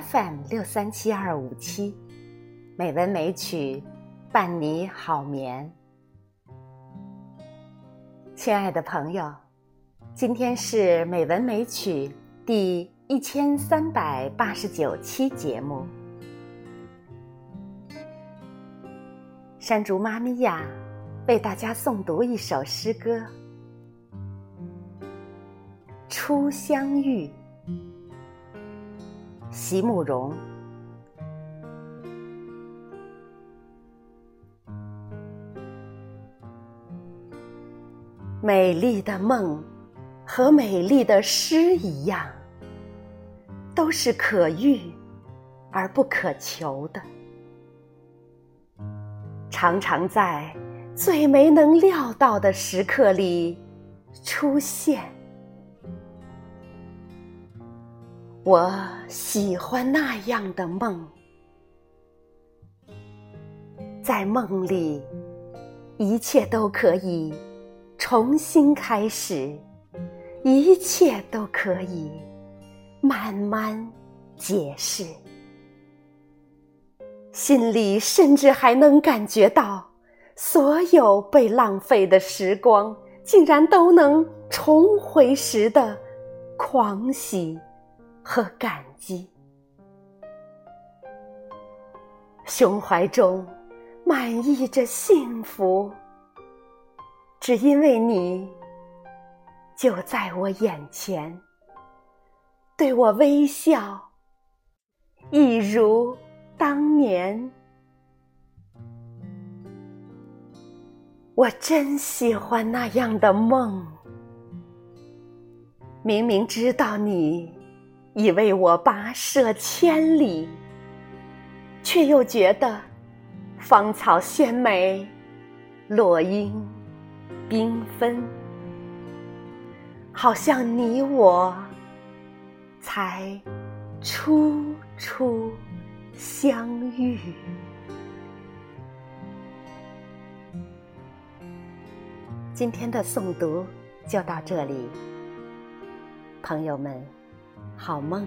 FM 六三七二五七，美文美曲伴你好眠。亲爱的朋友，今天是美文美曲第一千三百八十九期节目。山竹妈咪呀，为大家诵读一首诗歌《初相遇》。席慕容，美丽的梦和美丽的诗一样，都是可遇而不可求的，常常在最没能料到的时刻里出现。我喜欢那样的梦，在梦里，一切都可以重新开始，一切都可以慢慢解释，心里甚至还能感觉到，所有被浪费的时光，竟然都能重回时的狂喜。和感激，胸怀中满溢着幸福，只因为你就在我眼前，对我微笑，一如当年。我真喜欢那样的梦，明明知道你。已为我跋涉千里，却又觉得芳草鲜美，落英缤纷，好像你我才初初相遇。今天的诵读就到这里，朋友们。好梦。